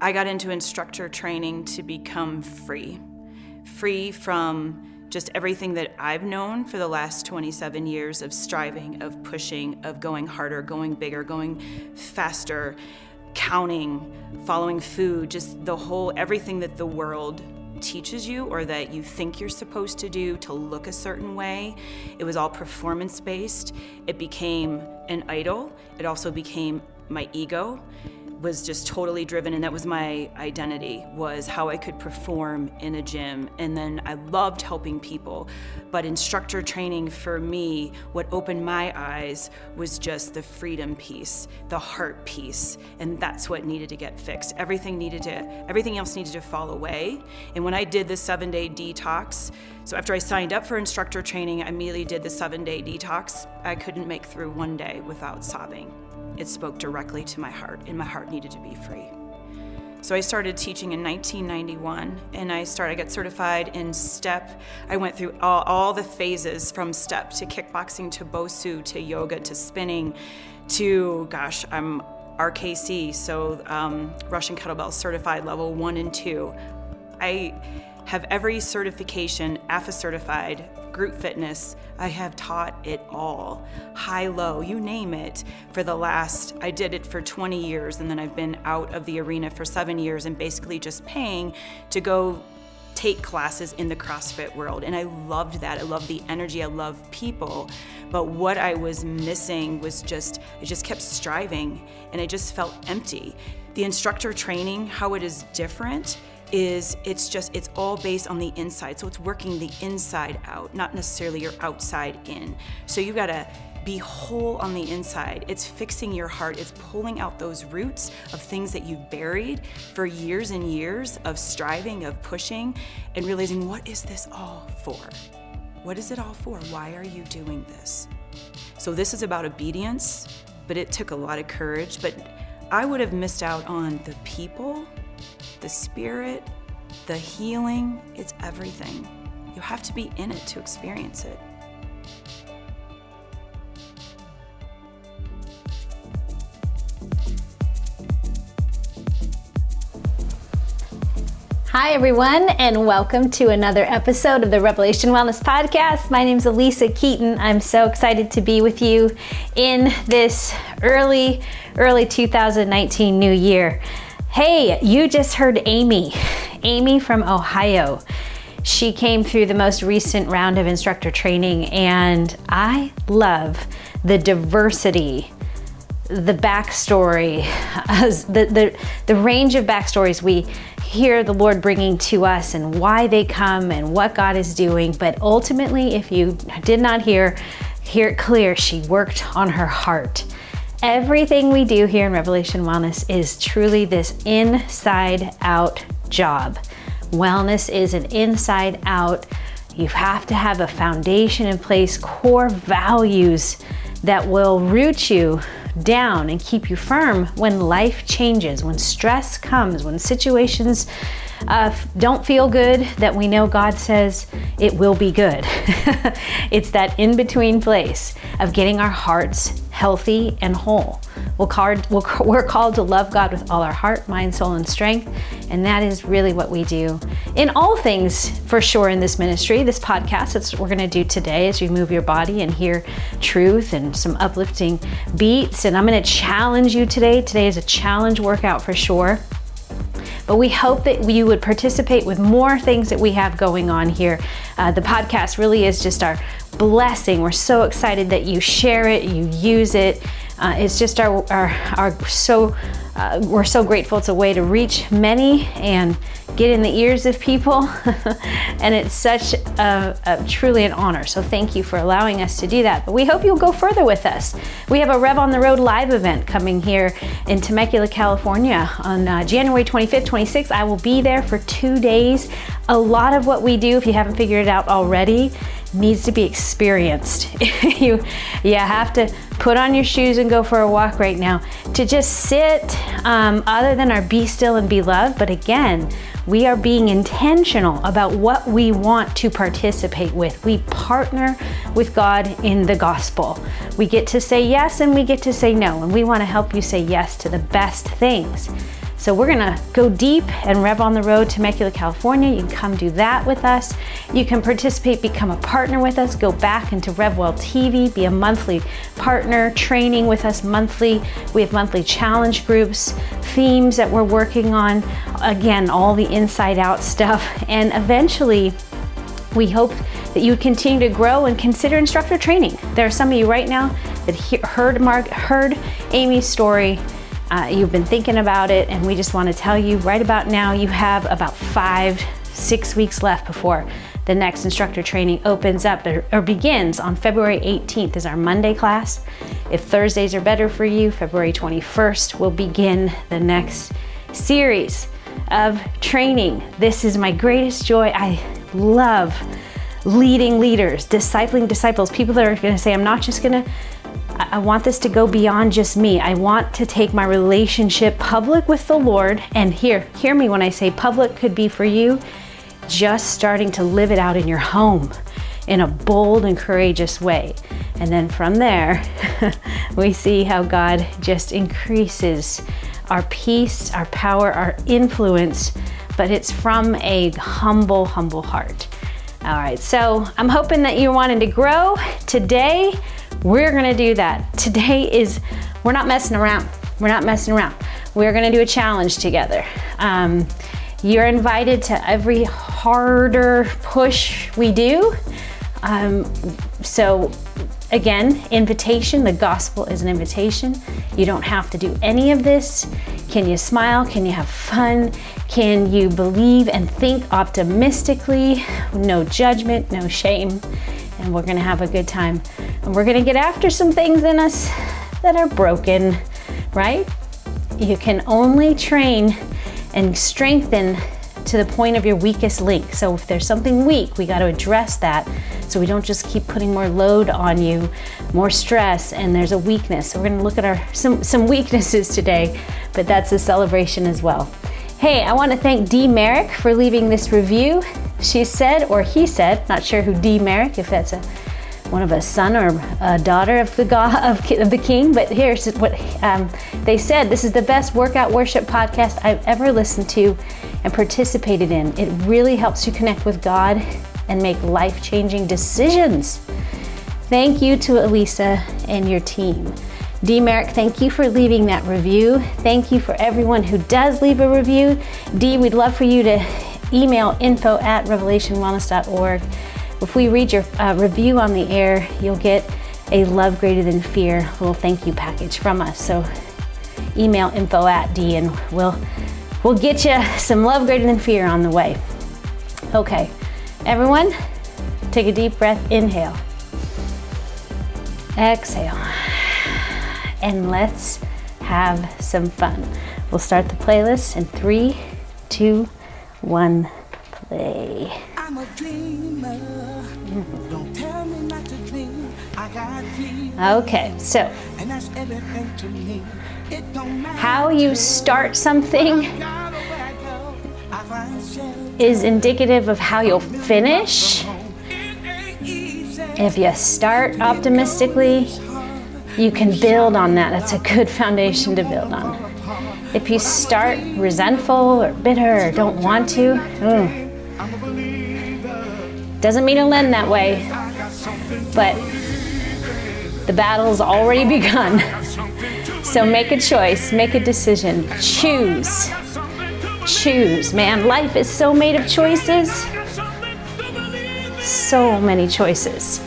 I got into instructor training to become free, free from just everything that I've known for the last 27 years of striving, of pushing, of going harder, going bigger, going faster, counting, following food, just the whole everything that the world teaches you or that you think you're supposed to do to look a certain way. It was all performance based. It became an idol. It also became my ego was just totally driven and that was my identity was how I could perform in a gym. And then I loved helping people but instructor training for me what opened my eyes was just the freedom piece the heart piece and that's what needed to get fixed. Everything needed to everything else needed to fall away. And when I did the 7 day detox so after I signed up for instructor training I immediately did the 7 day detox. I couldn't make through one day without sobbing it spoke directly to my heart, and my heart needed to be free. So I started teaching in 1991, and I started. I got certified in step. I went through all, all the phases from step to kickboxing to Bosu to yoga to spinning to gosh, I'm RKC, so um, Russian kettlebell certified level one and two. I have every certification, AFA certified, group fitness. I have taught it all, high, low, you name it, for the last, I did it for 20 years, and then I've been out of the arena for seven years and basically just paying to go take classes in the CrossFit world. And I loved that. I loved the energy. I love people. But what I was missing was just, I just kept striving and I just felt empty. The instructor training, how it is different is it's just it's all based on the inside so it's working the inside out not necessarily your outside in so you've got to be whole on the inside. It's fixing your heart. It's pulling out those roots of things that you've buried for years and years of striving, of pushing, and realizing what is this all for? What is it all for? Why are you doing this? So, this is about obedience, but it took a lot of courage. But I would have missed out on the people the spirit, the healing, it's everything. You have to be in it to experience it. Hi, everyone, and welcome to another episode of the Revelation Wellness Podcast. My name is Alisa Keeton. I'm so excited to be with you in this early, early 2019 new year. Hey, you just heard Amy. Amy from Ohio. She came through the most recent round of instructor training, and I love the diversity, the backstory, the, the, the range of backstories we hear the Lord bringing to us and why they come and what God is doing. But ultimately, if you did not hear, hear it clear, she worked on her heart. Everything we do here in Revelation Wellness is truly this inside out job. Wellness is an inside out. You have to have a foundation in place, core values that will root you down and keep you firm when life changes, when stress comes, when situations uh, don't feel good, that we know God says it will be good. it's that in between place of getting our hearts healthy and whole. We're called, we're called to love God with all our heart, mind, soul, and strength. And that is really what we do in all things, for sure, in this ministry. This podcast, that's what we're going to do today as you move your body and hear truth and some uplifting beats. And I'm going to challenge you today. Today is a challenge workout for sure. But we hope that you would participate with more things that we have going on here. Uh, the podcast really is just our blessing. We're so excited that you share it, you use it. Uh, it's just our, our, our so uh, we're so grateful. It's a way to reach many and get in the ears of people. and it's such a, a, truly an honor. So thank you for allowing us to do that. But we hope you'll go further with us. We have a Rev on the Road live event coming here in Temecula, California on uh, January 25th, 26th. I will be there for two days. A lot of what we do, if you haven't figured it out already, needs to be experienced. you, you have to put on your shoes and go for a walk right now. To just sit, um, other than our be still and be loved, but again, we are being intentional about what we want to participate with. We partner with God in the gospel. We get to say yes and we get to say no, and we want to help you say yes to the best things. So we're gonna go deep and rev on the road to Temecula, California. You can come do that with us. You can participate, become a partner with us, go back into RevWell TV, be a monthly partner, training with us monthly. We have monthly challenge groups, themes that we're working on. Again, all the inside out stuff. And eventually, we hope that you continue to grow and consider instructor training. There are some of you right now that he- heard Mark, heard Amy's story. Uh, you've been thinking about it, and we just want to tell you right about now you have about five, six weeks left before the next instructor training opens up or, or begins on February 18th is our Monday class. If Thursdays are better for you, February 21st will begin the next series of training. This is my greatest joy. I love leading leaders, discipling disciples, people that are going to say, I'm not just going to, I want this to go beyond just me. I want to take my relationship public with the Lord. And here, hear me when I say public could be for you, just starting to live it out in your home in a bold and courageous way. And then from there, we see how God just increases our peace, our power, our influence, but it's from a humble, humble heart. All right, so I'm hoping that you're wanting to grow. Today, we're gonna do that. Today is, we're not messing around. We're not messing around. We're gonna do a challenge together. Um, you're invited to every harder push we do. Um, so Again, invitation, the gospel is an invitation. You don't have to do any of this. Can you smile? Can you have fun? Can you believe and think optimistically? No judgment, no shame. And we're to have a good time. And we're to get after some things in us that are broken, right? You can only train and strengthen to the point of your weakest link. So if there's something weak, we got to address that so we don't just keep putting more load on you, more stress, and there's a weakness. So we're going to look at our some some weaknesses today, but that's a celebration as well. Hey, I want to thank Dee Merrick for leaving this review. She said, or he said, not sure who Dee Merrick, if that's a one of a son or a daughter of the God of, of the King. But here's what um, they said: This is the best workout worship podcast I've ever listened to and participated in. It really helps you connect with God and make life-changing decisions. Thank you to Alisa and your team. D. Merrick, thank you for leaving that review. Thank you for everyone who does leave a review. D, we'd love for you to email info at revelationwellness.org if we read your uh, review on the air, you'll get a love greater than fear little thank you package from us. So email info at D and we'll we'll get you some love greater than fear on the way. Okay, everyone, take a deep breath, inhale. Exhale. And let's have some fun. We'll start the playlist in three, two, one, play. I'm a dreamer. Don't tell me not to dream. I got. Okay, so how you start something is indicative of how you'll finish. If you start optimistically, you can build on that. That's a good foundation to build on. If you start resentful or bitter or don't want to, mm, doesn't mean it'll end that way, but the battle's already begun. So make a choice, make a decision, choose. Choose, man. Life is so made of choices. So many choices.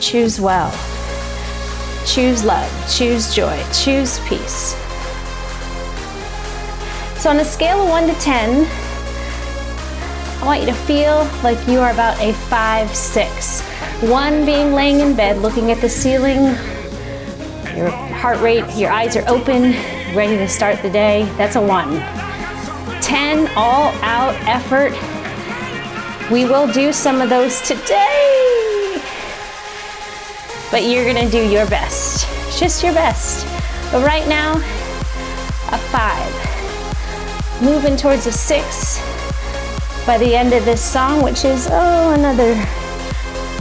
Choose well. Choose love. Choose joy. Choose peace. So, on a scale of 1 to 10, I want you to feel like you are about a five, six. One being laying in bed, looking at the ceiling, your heart rate, your eyes are open, ready to start the day. That's a one. 10, all out effort. We will do some of those today. But you're gonna do your best, just your best. But right now, a five. Moving towards a six by the end of this song, which is, oh, another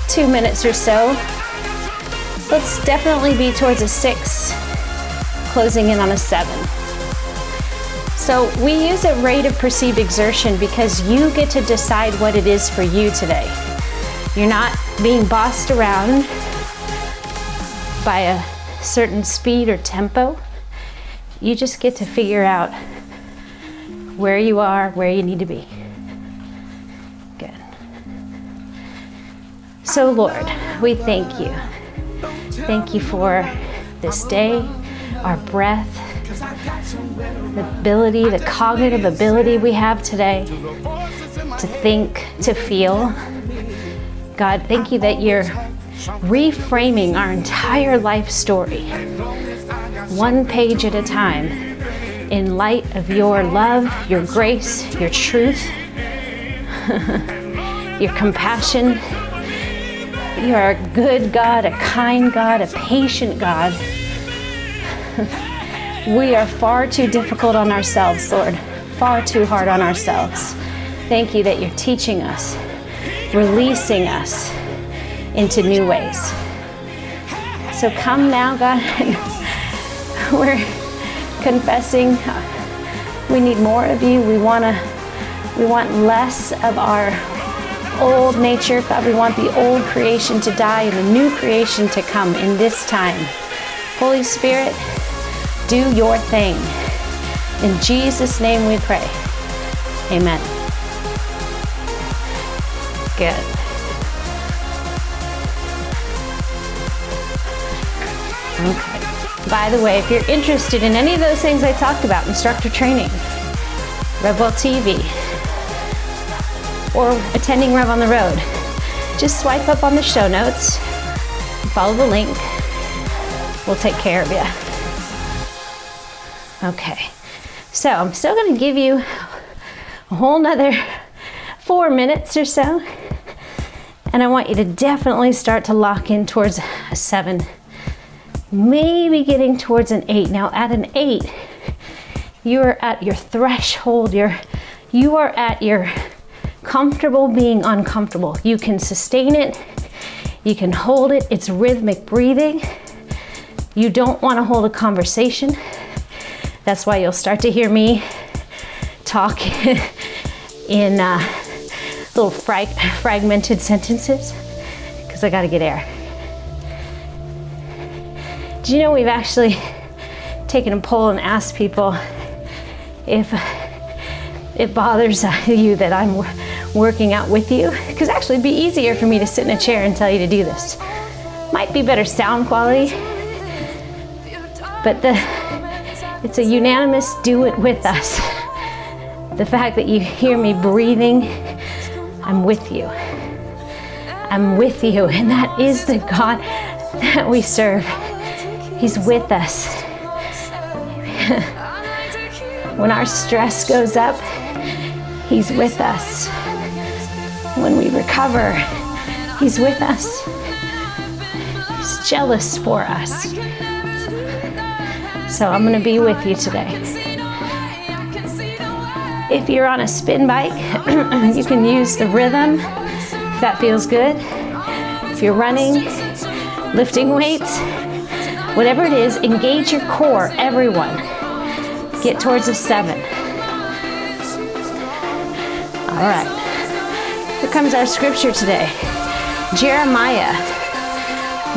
two minutes or so. Let's definitely be towards a six, closing in on a seven. So we use a rate of perceived exertion because you get to decide what it is for you today. You're not being bossed around by a certain speed or tempo. You just get to figure out where you are, where you need to be. Good. So, Lord, we thank you. Thank you for this day, our breath, the ability, the cognitive ability we have today to think, to feel. God, thank you that you're reframing our entire life story, one page at a time, in light of your love, your grace, your truth, your compassion. You are a good God, a kind God, a patient God. we are far too difficult on ourselves, Lord, far too hard on ourselves. Thank you that you're teaching us, releasing us into new ways. So come now, God. We're confessing we need more of you. We want to we want less of our old nature. God, we want the old creation to die and the new creation to come in this time. Holy Spirit, do your thing. In Jesus' name we pray. Amen. Good. Okay. By the way, if you're interested in any of those things I talked about, instructor training, RevWell TV, or attending Rev on the Road, just swipe up on the show notes, follow the link. We'll take care of you. Okay, so I'm still going to give you a whole nother four minutes or so, and I want you to definitely start to lock in towards a seven maybe getting towards an eight. Now, at an eight, you are at your threshold. You're, you are at your comfortable being uncomfortable. You can sustain it, you can hold it. It's rhythmic breathing. You don't want to hold a conversation. That's why you'll start to hear me talk in uh, little frag- fragmented sentences because I got to get air. Do you know we've actually taken a poll and asked people if it bothers you that I'm working out with you? Because actually, it'd be easier for me to sit in a chair and tell you to do this. Might be better sound quality, but the it's a unanimous do it with us. The fact that you hear me breathing, I'm with you. I'm with you, and that is the God that we serve. He's with us. when our stress goes up, He's with us. When we recover, He's with us. He's jealous for us. So I'm going to be with you today. If you're on a spin bike, you can use the rhythm if that feels good. If you're running, lifting weights, Whatever it is, engage your core, everyone. Get towards a seven. All right. Here comes our scripture today Jeremiah,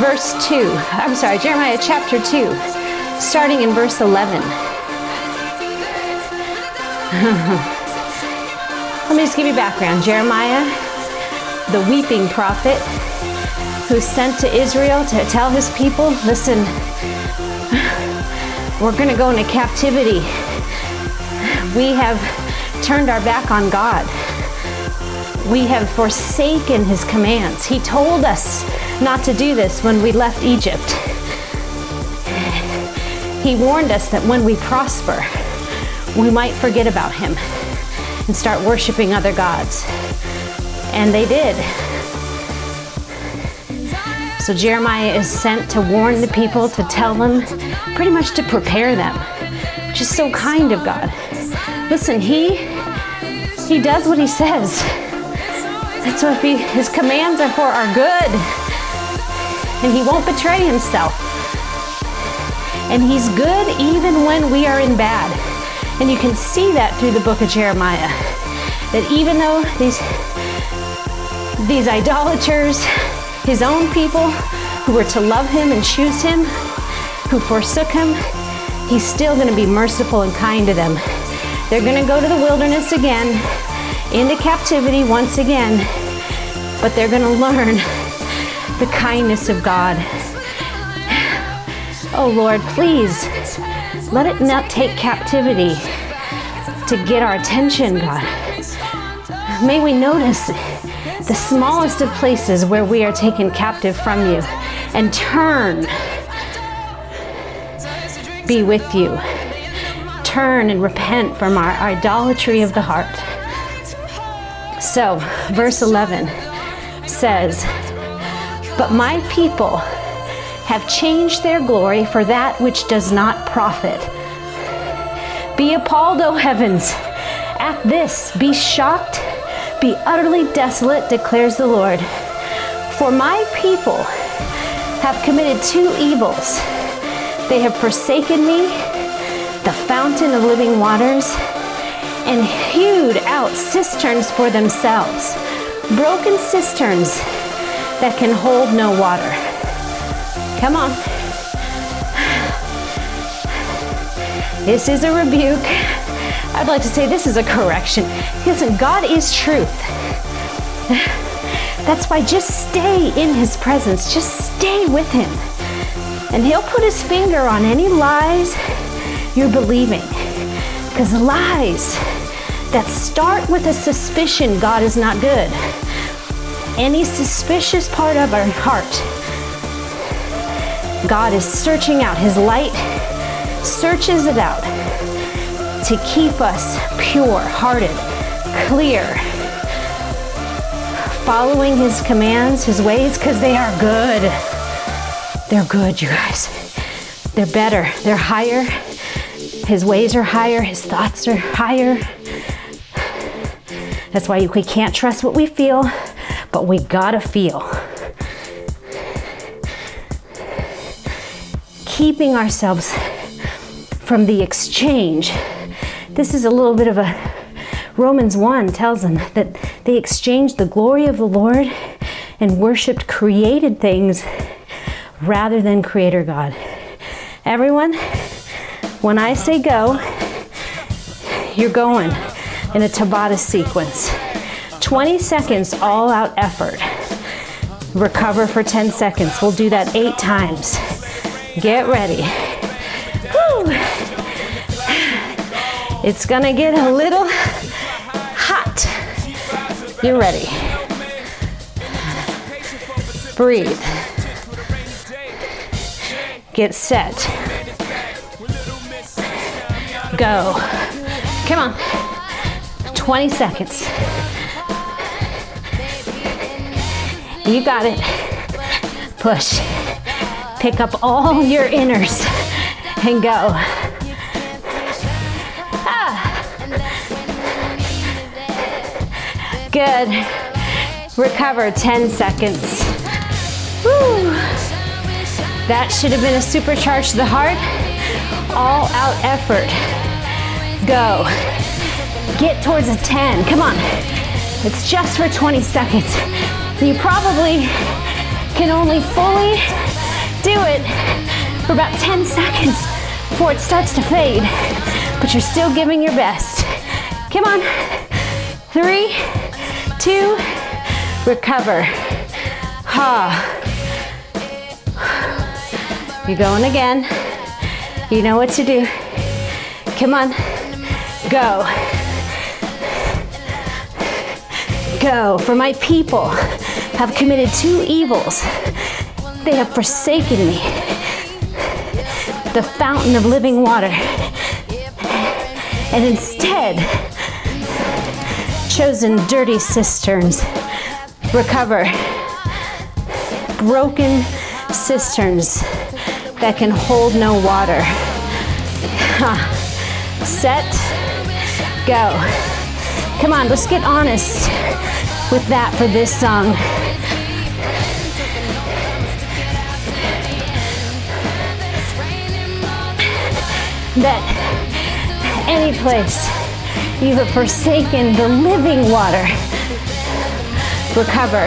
verse 2. I'm sorry, Jeremiah chapter 2, starting in verse 11. Let me just give you background. Jeremiah, the weeping prophet, who sent to Israel to tell his people, listen, we're going to go into captivity. We have turned our back on God. We have forsaken his commands. He told us not to do this when we left Egypt. He warned us that when we prosper, we might forget about him and start worshiping other gods. And they did. So Jeremiah is sent to warn the people, to tell them, pretty much to prepare them, which is so kind of God. Listen, he he does what he says. That's what he, his commands are for our good. And he won't betray himself. And he's good even when we are in bad. And you can see that through the book of Jeremiah. That even though these, these idolaters, his own people who were to love him and choose him, who forsook him, he's still going to be merciful and kind to them. They're going to go to the wilderness again, into captivity once again, but they're going to learn the kindness of God. Oh Lord, please let it not take captivity to get our attention, God. May we notice the smallest of places where we are taken captive from you and turn. Be with you. Turn and repent from our idolatry of the heart. So, verse 11 says, But my people have changed their glory for that which does not profit. Be appalled, O heavens, at this. Be shocked, be utterly desolate, declares the Lord. For my people have committed two evils. They have forsaken me, the fountain of living waters, and hewed out cisterns for themselves, broken cisterns that can hold no water. Come on. This is a rebuke. I'd like to say this is a correction. Listen, God is truth. That's why just stay in His presence, just stay with Him. And He'll put His finger on any lies you're believing. Because lies that start with a suspicion God is not good, any suspicious part of our heart, God is searching out. His light searches it out to keep us pure hearted, clear, following His commands, His ways, because they are good. They're good, you guys. They're better, they're higher. His ways are higher, His thoughts are higher. That's why we can't trust what we feel, but we gotta feel. keeping ourselves from the exchange. This is a little bit of a Romans 1 tells them that they exchanged the glory of the Lord and worshiped created things rather than Creator God. Everyone, when I say go, you're going in a Tabata sequence. 20 seconds all out effort. Recover for 10 seconds. We'll do that eight times. Get ready. It's gonna get a little hot. You're ready. Breathe. Get set. Go. Come on. 20 seconds. You got it. Push pick up all your inners and go. Good. Recover 10 seconds. Woo. That should have been a supercharge to the heart. All out effort. Go. Get towards a 10. Come on. It's just for 20 seconds. You probably can only fully do it for about 10 seconds before it starts to fade, but you're still giving your best. Come on. Three, two, recover. Ha. You're going again. You know what to do. Come on. Go. Go. For my people have committed two evils they have forsaken me, the fountain of living water, and instead chosen dirty cisterns. Recover. Broken cisterns that can hold no water. Set, go. Come on, let's get honest with that for this song. that any place you have forsaken the living water, recover.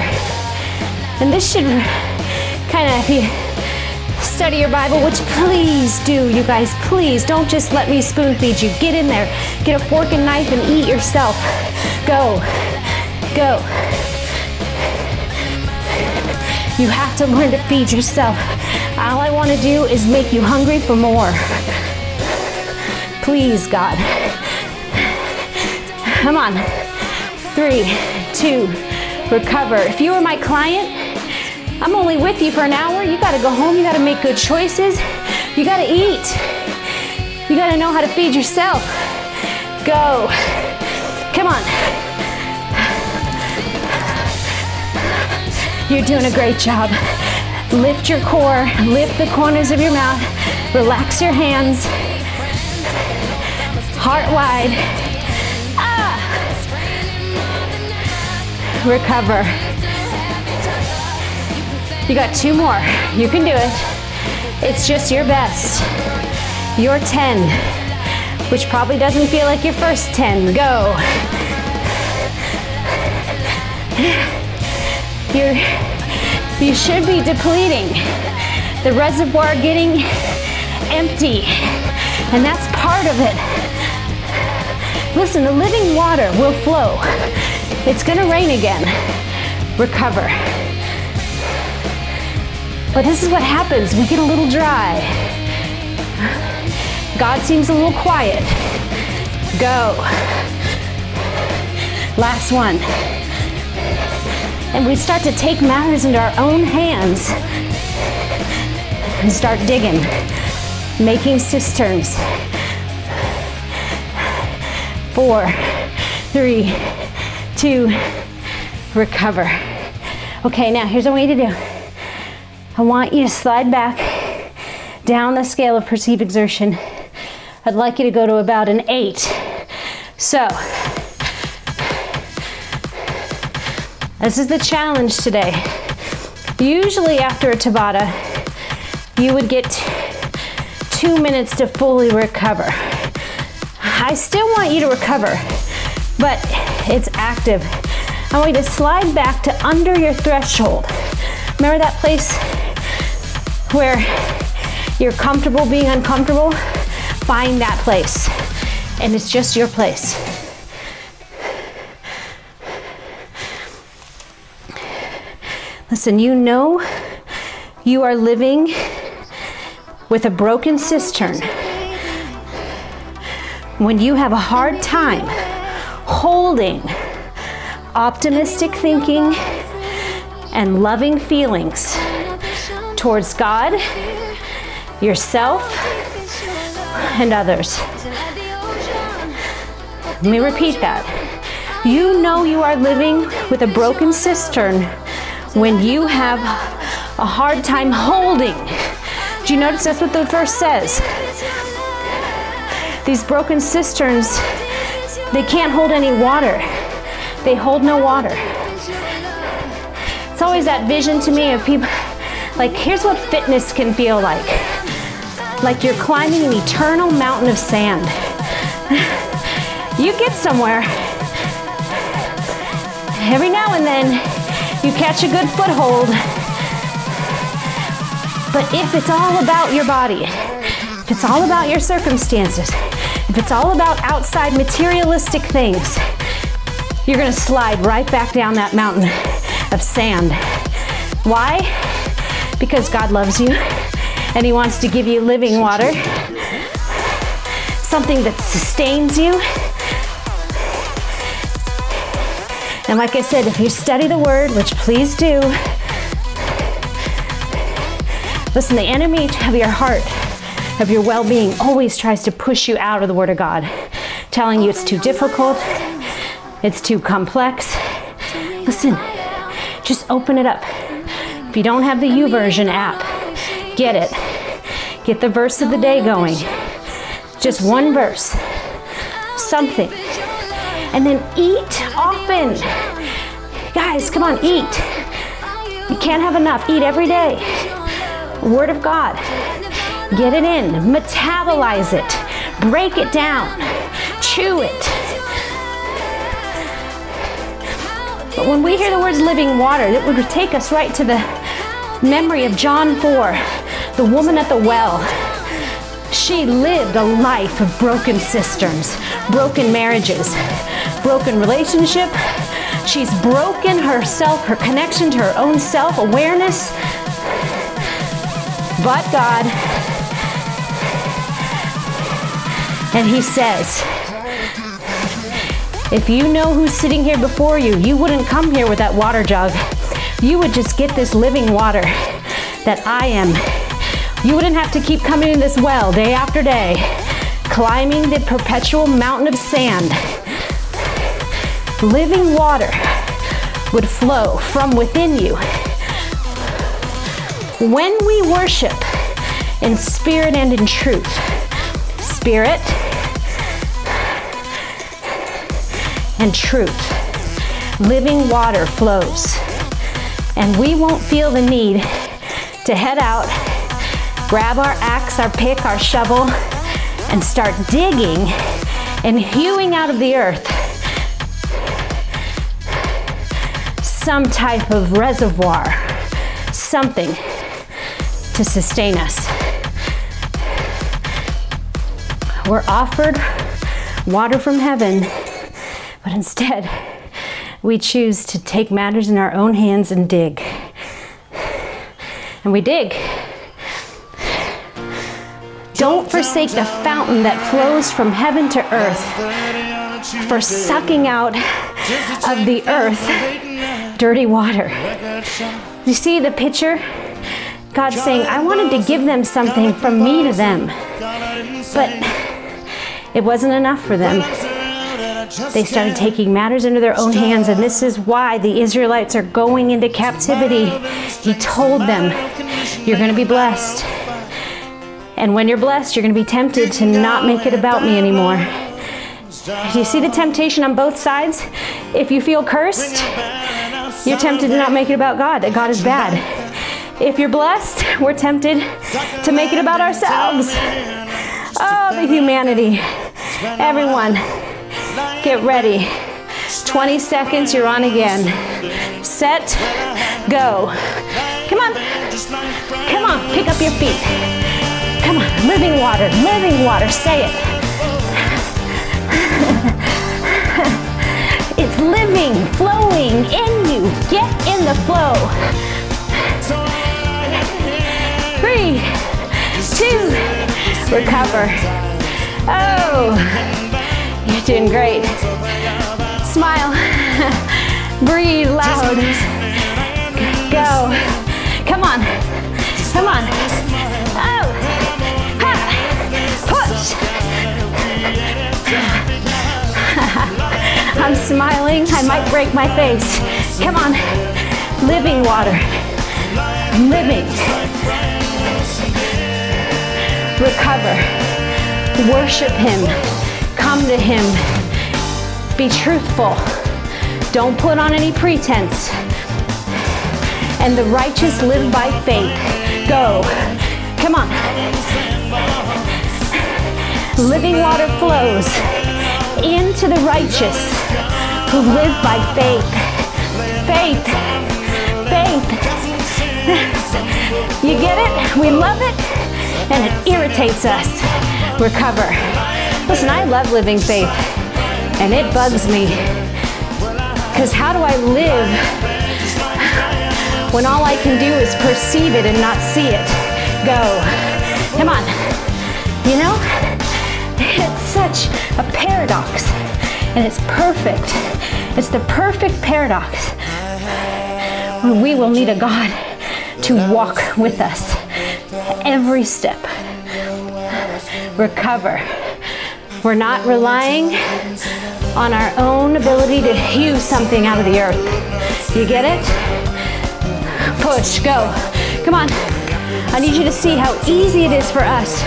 And this should kind of, if you study your Bible, which please do, you guys, please don't just let me spoon feed you. Get in there, get a fork and knife and eat yourself. Go, go. You have to learn to feed yourself. All I want to do is make you hungry for more. Please, God. Come on. Three, two, recover. If you were my client, I'm only with you for an hour. You got to go home. You got to make good choices. You got to eat. You got to know how to feed yourself. Go. Come on. You're doing a great job. Lift your core, lift the corners of your mouth, relax your hands, heart wide. Recover. You got two more. You can do it. It's just your best. Your 10, which probably doesn't feel like your first 10. Go. You're, you should be depleting. The reservoir getting empty. And that's part of it. Listen, the living water will flow. It's gonna rain again. Recover. But this is what happens. We get a little dry. God seems a little quiet. Go. Last one and we start to take matters into our own hands and start digging, making cisterns. Four, three, two, recover. Okay, now here's what I want you to do. I want you to slide back down the scale of perceived exertion. I'd like you to go to about an eight. So, This is the challenge today. Usually, after a Tabata, you would get two minutes to fully recover. I still want you to recover, but it's active. I want you to slide back to under your threshold. Remember that place where you're comfortable being uncomfortable? Find that place, and it's just your place. Listen, you know you are living with a broken cistern when you have a hard time holding optimistic thinking and loving feelings towards God, yourself, and others. Let me repeat that. You know you are living with a broken cistern when you have a hard time holding. Do you notice that's what the verse says? These broken cisterns, they can't hold any water. They hold no water. It's always that vision to me of people like, here's what fitness can feel like like you're climbing an eternal mountain of sand. you get somewhere. Every now and then, you catch a good foothold. But if it's all about your body, if it's all about your circumstances, if it's all about outside materialistic things, you're gonna slide right back down that mountain of sand. Why? Because God loves you and He wants to give you living water, something that sustains you And like I said, if you study the word, which please do, listen, the enemy of your heart, of your well being, always tries to push you out of the word of God, telling you it's too difficult, it's too complex. Listen, just open it up. If you don't have the YouVersion app, get it. Get the verse of the day going. Just one verse, something and then eat often. Guys, come on, eat. You can't have enough. Eat every day. Word of God. Get it in, metabolize it, break it down. chew it. But when we hear the words living water, it would take us right to the memory of John 4, the woman at the well. She lived a life of broken cisterns, broken marriages, broken relationship. She's broken herself, her connection to her own self awareness. But God, and He says, if you know who's sitting here before you, you wouldn't come here with that water jug. You would just get this living water that I am. You wouldn't have to keep coming to this well day after day, climbing the perpetual mountain of sand. Living water would flow from within you. When we worship in spirit and in truth, spirit and truth, living water flows. And we won't feel the need to head out, grab our axe, our pick, our shovel, and start digging and hewing out of the earth some type of reservoir, something to sustain us. We're offered water from heaven, but instead, we choose to take matters in our own hands and dig. And we dig. Don't forsake the fountain that flows from heaven to earth for sucking out of the earth dirty water. You see the picture? God saying, I wanted to give them something from me to them. But it wasn't enough for them. They started taking matters into their own hands, and this is why the Israelites are going into captivity. He told them, You're going to be blessed. And when you're blessed, you're going to be tempted to not make it about me anymore. Do you see the temptation on both sides? If you feel cursed, you're tempted to not make it about God, that God is bad. If you're blessed, we're tempted to make it about ourselves. Oh, the humanity. Everyone, get ready. 20 seconds, you're on again. Set, go. Come on. Come on, pick up your feet. Come on, living water, living water, say it. it's living, flowing in you. Get in the flow. Three, two, recover. Oh, you're doing great. Smile. Breathe loud. Go. Come on. Come on. Oh. Push. I'm smiling. I might break my face. Come on. Living water. Living. Recover. Worship Him. Come to Him. Be truthful. Don't put on any pretense. And the righteous live by faith. Go. Come on. Living water flows into the righteous who live by faith. Faith. Faith. You get it? We love it and it irritates us. Recover. Listen, I love living faith and it bugs me. Because how do I live when all I can do is perceive it and not see it? Go. Come on. You know? It's such a paradox. And it's perfect. It's the perfect paradox when we will need a God to walk with us every step. Recover. We're not relying on our own ability to hew something out of the earth. You get it? Push, go. Come on. I need you to see how easy it is for us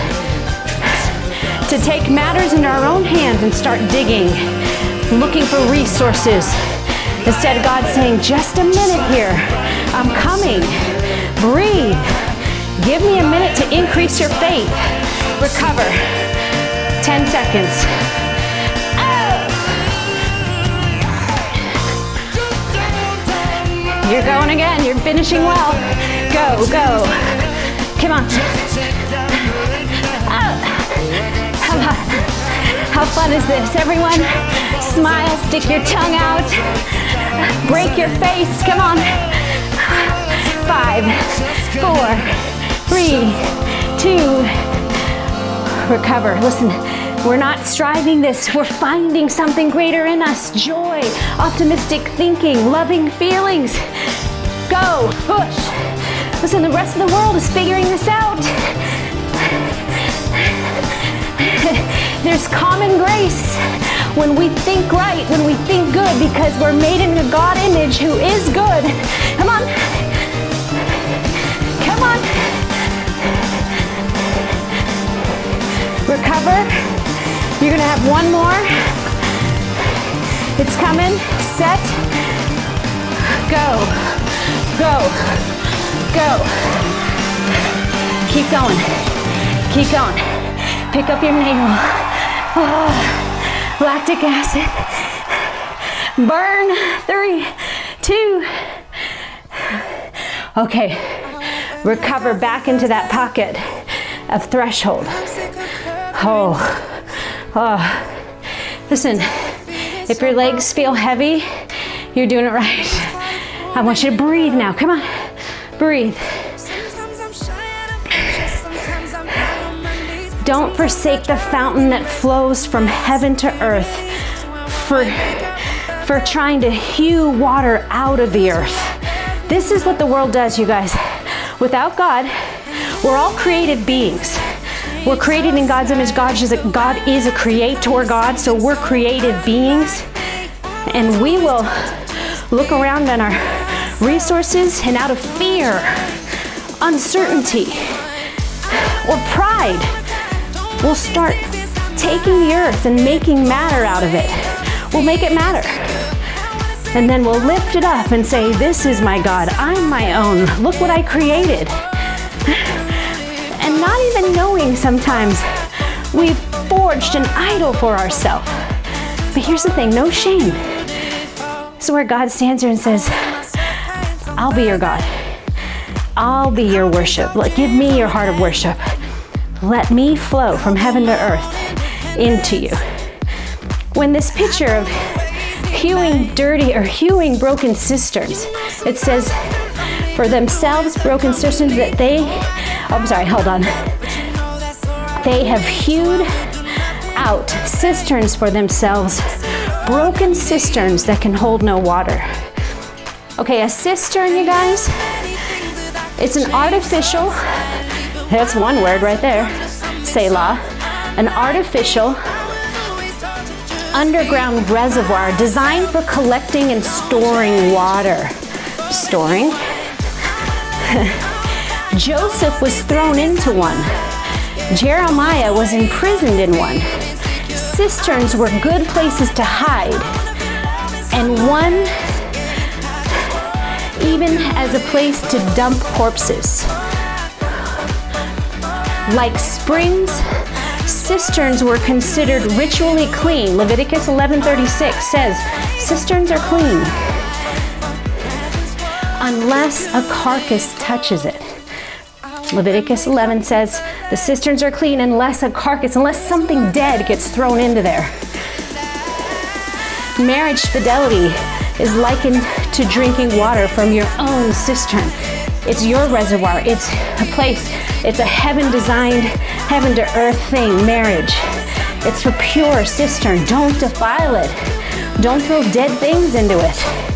to take matters into our own hands and start digging, looking for resources. Instead, God saying, just a minute here. I'm coming. Breathe. Give me a minute to increase your faith. Recover. 10 seconds. You're going again. You're finishing well. Go, go. Come on. come How, how fun is this? Everyone, smile, stick your tongue out, break your face. Come on. Five, four, three, two, recover. Listen, we're not striving this, we're finding something greater in us joy, optimistic thinking, loving feelings. Go, push. Listen, the rest of the world is figuring this out. There's common grace when we think right, when we think good, because we're made in a God image who is good. You're gonna have one more. It's coming. Set. Go. Go. Go. Keep going. Keep going. Pick up your navel. Oh, ah. lactic acid. Burn. Three, two. Okay. Recover back into that pocket of threshold. Oh. Oh. Listen, if your legs feel heavy, you're doing it right. I want you to breathe now. Come on. Breathe. Don't forsake the fountain that flows from heaven to earth for, for trying to hew water out of the earth. This is what the world does, you guys. Without God, we're all created beings. We're created in God's image. God is, a, God is a creator God, so we're created beings. And we will look around on our resources and out of fear, uncertainty, or pride, we'll start taking the earth and making matter out of it. We'll make it matter. And then we'll lift it up and say, This is my God. I'm my own. Look what I created. Not even knowing sometimes we've forged an idol for ourselves. But here's the thing no shame. Is where God stands here and says, I'll be your God. I'll be your worship. Give me your heart of worship. Let me flow from heaven to earth into you. When this picture of hewing dirty or hewing broken cisterns, it says, for themselves broken cisterns that they, Oh, I'm sorry, hold on. They have hewed out cisterns for themselves, broken cisterns that can hold no water. Okay, a cistern, you guys, it's an artificial, that's one word right there, Selah, an artificial underground reservoir designed for collecting and storing water. Storing. Joseph was thrown into one. Jeremiah was imprisoned in one. Cisterns were good places to hide. And one even as a place to dump corpses. Like springs, cisterns were considered ritually clean. Leviticus 11:36 says, "Cisterns are clean unless a carcass touches it." Leviticus 11 says, "The cisterns are clean unless a carcass, unless something dead gets thrown into there." Marriage fidelity is likened to drinking water from your own cistern. It's your reservoir. It's a place. It's a heaven designed, heaven to earth thing, marriage. It's a pure cistern. Don't defile it. Don't throw dead things into it.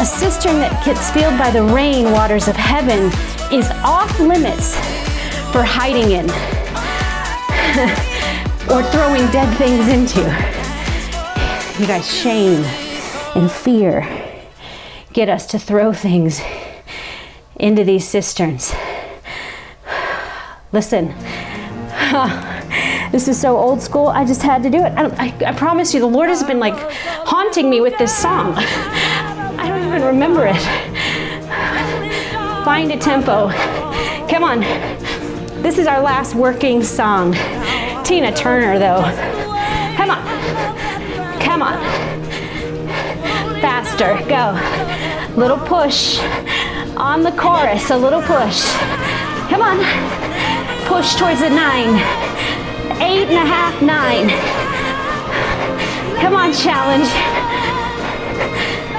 A cistern that gets filled by the rain waters of heaven is off limits for hiding in or throwing dead things into. You guys, shame and fear get us to throw things into these cisterns. Listen, this is so old school. I just had to do it. I, I, I, promise you, the Lord has been like haunting me with this song. Even remember it. Find a tempo. Come on. This is our last working song. Tina Turner, though. Come on. Come on. Faster. Go. Little push on the chorus, a little push. Come on. Push towards the nine. Eight and a half, nine. Come on, challenge.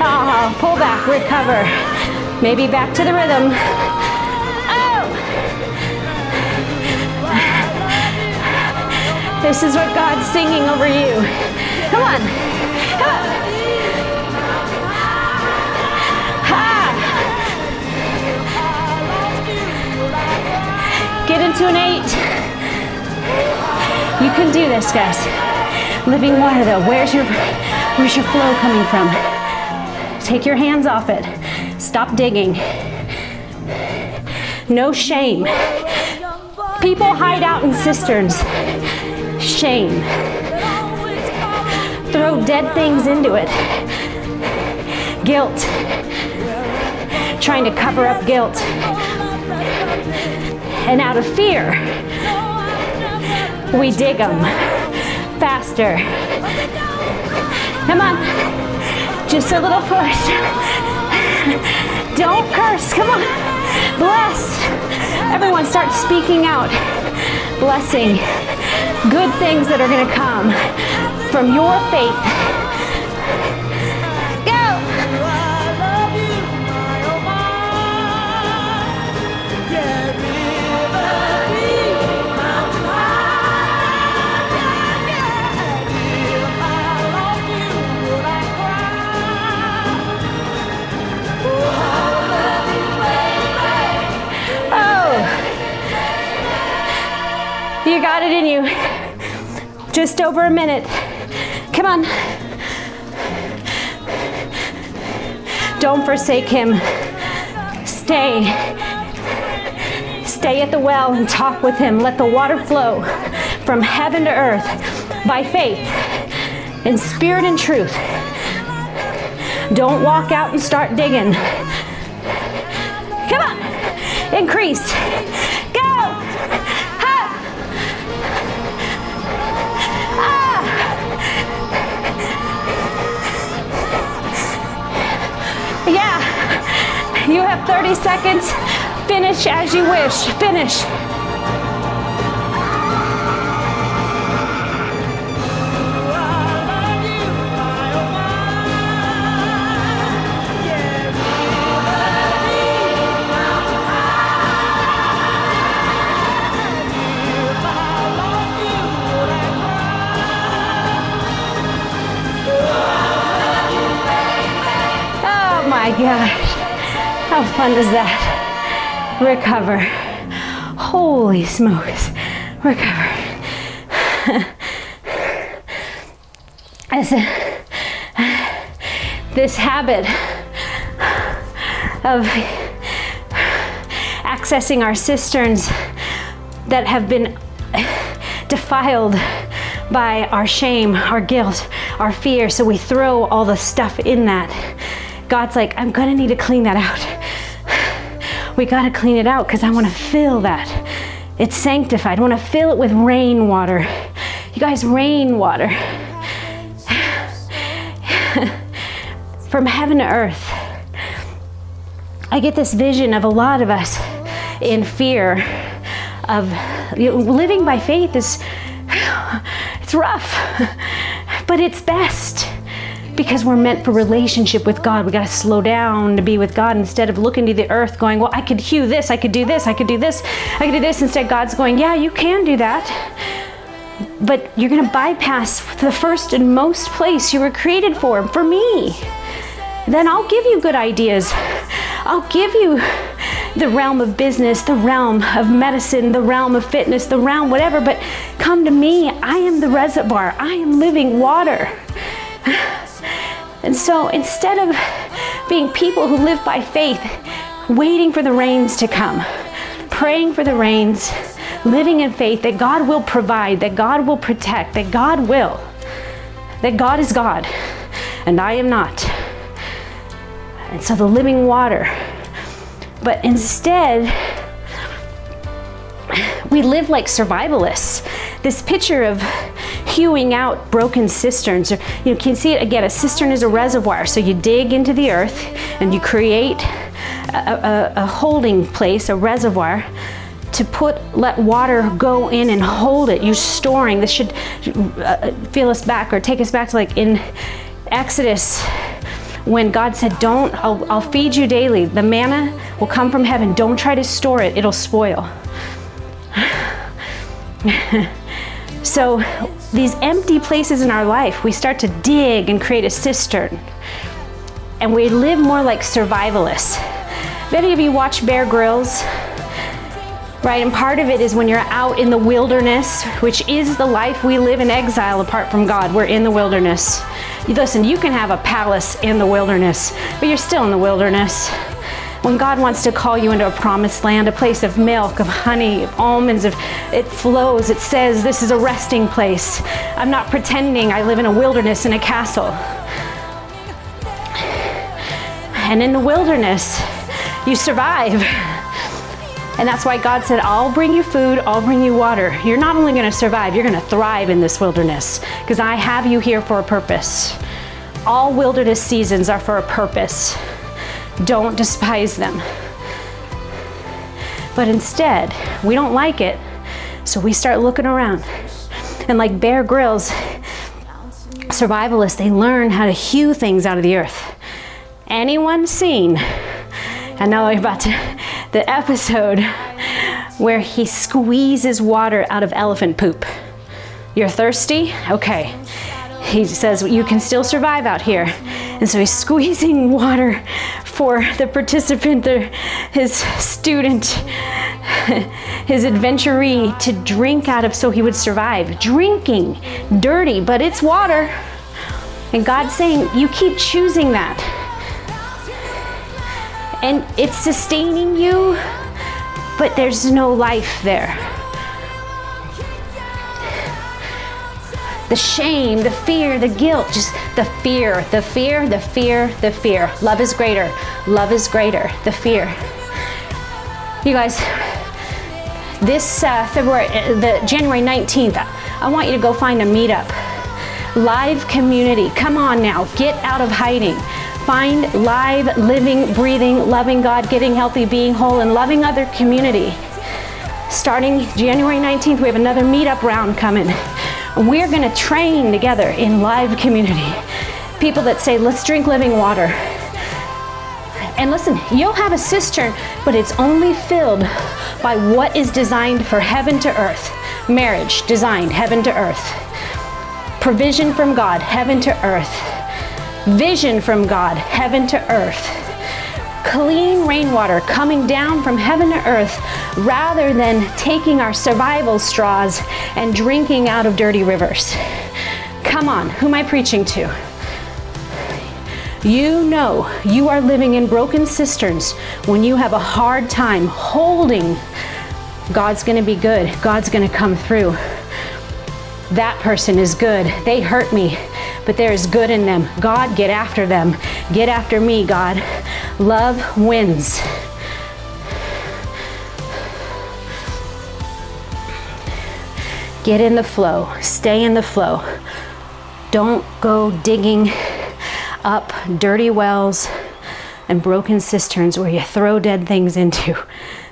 Oh, pull back, recover. Maybe back to the rhythm. Oh! This is what God's singing over you. Come on. Come on. Ha! Get into an eight. You can do this, guys. Living water though, where's your where's your flow coming from? Take your hands off it. Stop digging. No shame. People hide out in cisterns. Shame. Throw dead things into it. Guilt. Trying to cover up guilt. And out of fear, we dig them faster. Come on. Just a little push. Don't curse. Come on. Bless. Everyone start speaking out. Blessing. Good things that are going to come from your faith. Just over a minute. Come on. Don't forsake him. Stay. Stay at the well and talk with him. Let the water flow from heaven to earth by faith, in spirit and truth. Don't walk out and start digging. Come on. Increase. You have 30 seconds. Finish as you wish. Finish. Oh my gosh. How fun is that? Recover. Holy smokes. Recover. As this habit of accessing our cisterns that have been defiled by our shame, our guilt, our fear. So we throw all the stuff in that. God's like, I'm gonna need to clean that out. We gotta clean it out because I wanna fill that. It's sanctified. I wanna fill it with rainwater. You guys, rainwater. From heaven to earth. I get this vision of a lot of us in fear of you know, living by faith is it's rough, but it's best because we're meant for relationship with God. We got to slow down to be with God instead of looking to the earth going, "Well, I could hew this, I could do this, I could do this, I could do this." Instead, God's going, "Yeah, you can do that." But you're going to bypass the first and most place you were created for, for me. Then I'll give you good ideas. I'll give you the realm of business, the realm of medicine, the realm of fitness, the realm whatever, but come to me. I am the reservoir. I am living water. And so instead of being people who live by faith, waiting for the rains to come, praying for the rains, living in faith that God will provide, that God will protect, that God will, that God is God and I am not. And so the living water. But instead, we live like survivalists. This picture of hewing out broken cisterns. You can see it again. A cistern is a reservoir. So you dig into the earth and you create a, a, a holding place, a reservoir to put let water go in and hold it you're storing this should uh, feel us back or take us back to like in exodus when god said don't I'll, I'll feed you daily the manna will come from heaven don't try to store it it'll spoil so these empty places in our life we start to dig and create a cistern and we live more like survivalists have any of you watch bear grylls right? And part of it is when you're out in the wilderness, which is the life we live in exile apart from God. We're in the wilderness. Listen, you can have a palace in the wilderness, but you're still in the wilderness. When God wants to call you into a promised land, a place of milk, of honey, of almonds, of it flows, it says this is a resting place. I'm not pretending I live in a wilderness in a castle. And in the wilderness, you survive. And that's why God said, I'll bring you food, I'll bring you water. You're not only going to survive, you're going to thrive in this wilderness because I have you here for a purpose. All wilderness seasons are for a purpose. Don't despise them. But instead, we don't like it, so we start looking around. And like Bear Grylls, survivalists, they learn how to hew things out of the earth. Anyone seen? I know I'm about to the episode where he squeezes water out of elephant poop. You're thirsty? Okay. He says, You can still survive out here. And so he's squeezing water for the participant, the, his student, his adventuree to drink out of so he would survive. Drinking, dirty, but it's water. And God's saying, You keep choosing that and it's sustaining you, but there's no life there. The shame, the fear, the guilt, just the fear, the fear, the fear, the fear. Love is greater. Love is greater. The fear. You guys, this uh, February, uh, the January 19th, I want you to go find a meetup. Live community. Come on now, get out of hiding find live, living, breathing, loving God, getting healthy, being whole, and loving other community. Starting January 19th, we have another meetup round coming. We're going to train together in live community. People that say, let's drink living water. And listen, you'll have a cistern, but it's only filled by what is designed for heaven to earth. Marriage designed heaven to earth. Provision from God, heaven to earth vision from God, heaven to earth. Clean rainwater coming down from heaven to earth rather than taking our survival straws and drinking out of dirty rivers. Come on, who am I preaching to? You know you are living in broken cisterns when you have a hard time holding God's gonna be good, God's gonna come through. That person is good. They hurt me but there is good in them. God, get after them. Get after me, God. Love wins. Get in the flow, stay in the flow. Don't go digging up dirty wells and broken cisterns where you throw dead things into.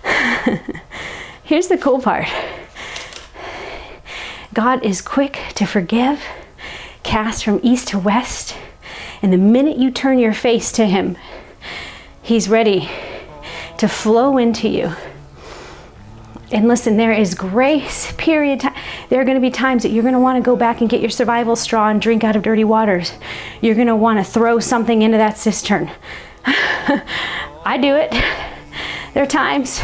Here's the cool part God is quick to forgive cast from east to west. And the minute you turn your face to Him, He's ready to flow into you. And listen, there is grace, period. There are going to be times that you're going to want to go back and get your survival straw and drink out of dirty waters. You're going to want to throw something into that cistern. I do it. There are times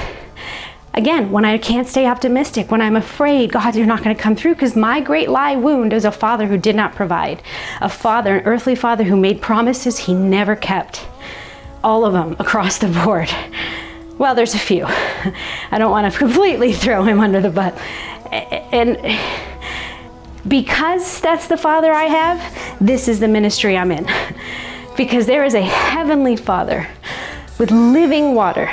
Again, when I can't stay optimistic, when I'm afraid, God, you're not going to come through, because my great lie wound is a father who did not provide, a father, an earthly father who made promises he never kept. All of them across the board. Well, there's a few. I don't want to completely throw him under the bus. And because that's the father I have, this is the ministry I'm in. Because there is a heavenly father with living water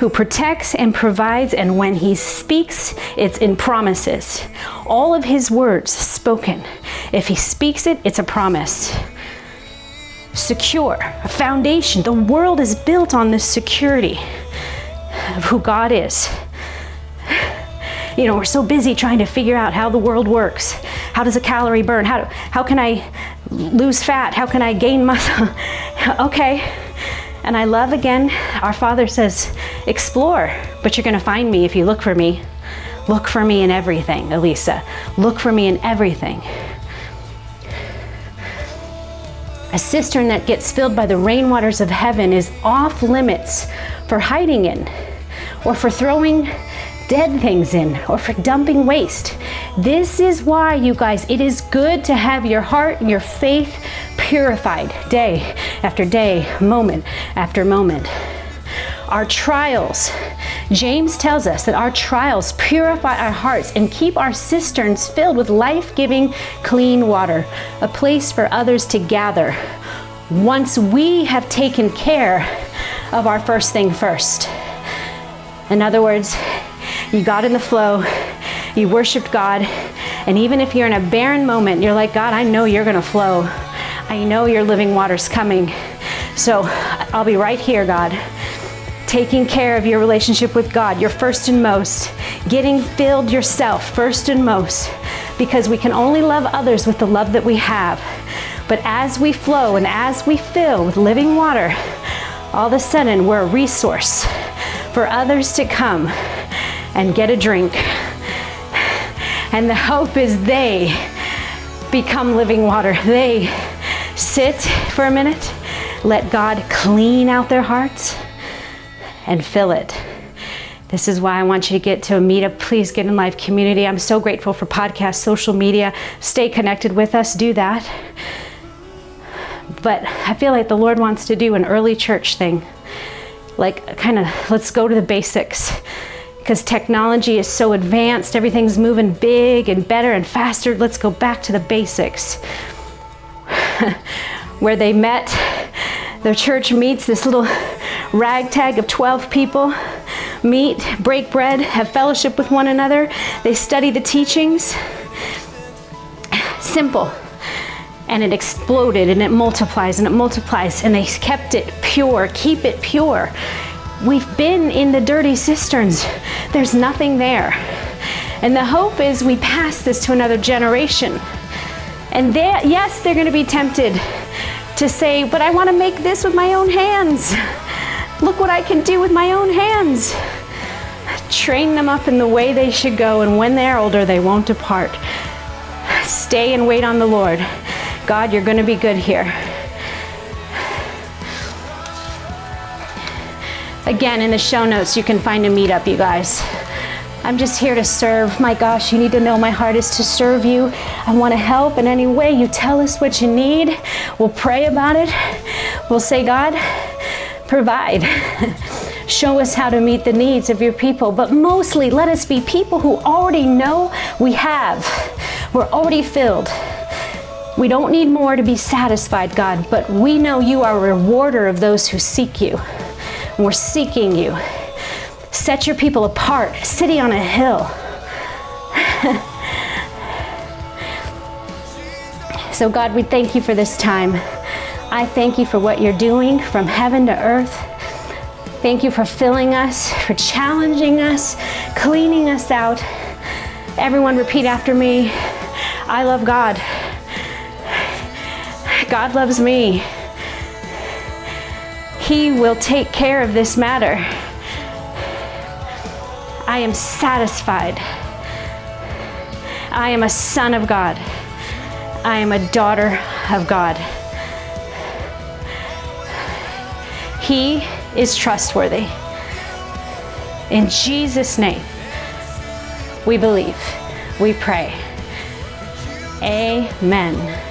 who protects and provides, and when he speaks, it's in promises. All of his words spoken. If he speaks it, it's a promise. Secure, a foundation. The world is built on this security of who God is. You know, we're so busy trying to figure out how the world works. How does a calorie burn? How, how can I lose fat? How can I gain muscle? okay. And I love again, our Father says, explore, but you're going to find me if you look for me. Look for me in everything, Alisa. Look for me in everything. A cistern that gets filled by the rainwaters of heaven is off limits for hiding in or for throwing dead things in or for dumping waste. This is why, you guys, it is good to have your heart and your faith purified day after day, moment after moment. Our trials, James tells us that our trials purify our hearts and keep our cisterns filled with life giving, clean water, a place for others to gather once we have taken care of our first thing first. In other words, you got in the flow, you worshiped God, and even if you're in a barren moment, you're like, God, I know you're gonna flow. I know your living water's coming. So I'll be right here, God. Taking care of your relationship with God, your first and most. Getting filled yourself, first and most. Because we can only love others with the love that we have. But as we flow and as we fill with living water, all of a sudden we're a resource for others to come and get a drink. And the hope is they become living water. They sit for a minute, let God clean out their hearts, and fill it. This is why I want you to get to a meetup. Please get in live community. I'm so grateful for podcasts, social media. Stay connected with us. Do that. But I feel like the Lord wants to do an early church thing. Like, kind of, let's go to the basics because technology is so advanced, everything's moving big and better and faster. Let's go back to the basics. Where they met, their church meets, this little ragtag of 12 people meet, break bread, have fellowship with one another. They study the teachings. Simple. And it exploded and it multiplies and it multiplies, and they kept it pure. Keep it pure. We've been in the dirty cisterns, there's nothing there. And the hope is we pass this to another generation. And they, yes, they're going to be tempted to say, but I want to make this with my own hands. Look what I can do with my own hands. Train them up in the way they should go, and when they're older, they won't depart. Stay and wait on the Lord. God, you're going to be good here. Again, in the show notes, you can find a meetup, you guys. I'm just here to serve. My gosh, you need to know my heart is to serve you. I want to help in any way. You tell us what you need. We'll pray about it. We'll say, God, provide. Show us how to meet the needs of your people. But mostly, let us be people who already know we have. We're already filled. We don't need more to be satisfied, God, but we know you are a rewarder of those who seek you. We're seeking you. Set your people apart, city on a hill. so, God, we thank you for this time. I thank you for what you're doing from heaven to earth. Thank you for filling us, for challenging us, cleaning us out. Everyone, repeat after me I love God. God loves me. He will take care of this matter. I am satisfied. I am a son of God. I am a daughter of God. He is trustworthy. In Jesus' name, we believe, we pray. Amen.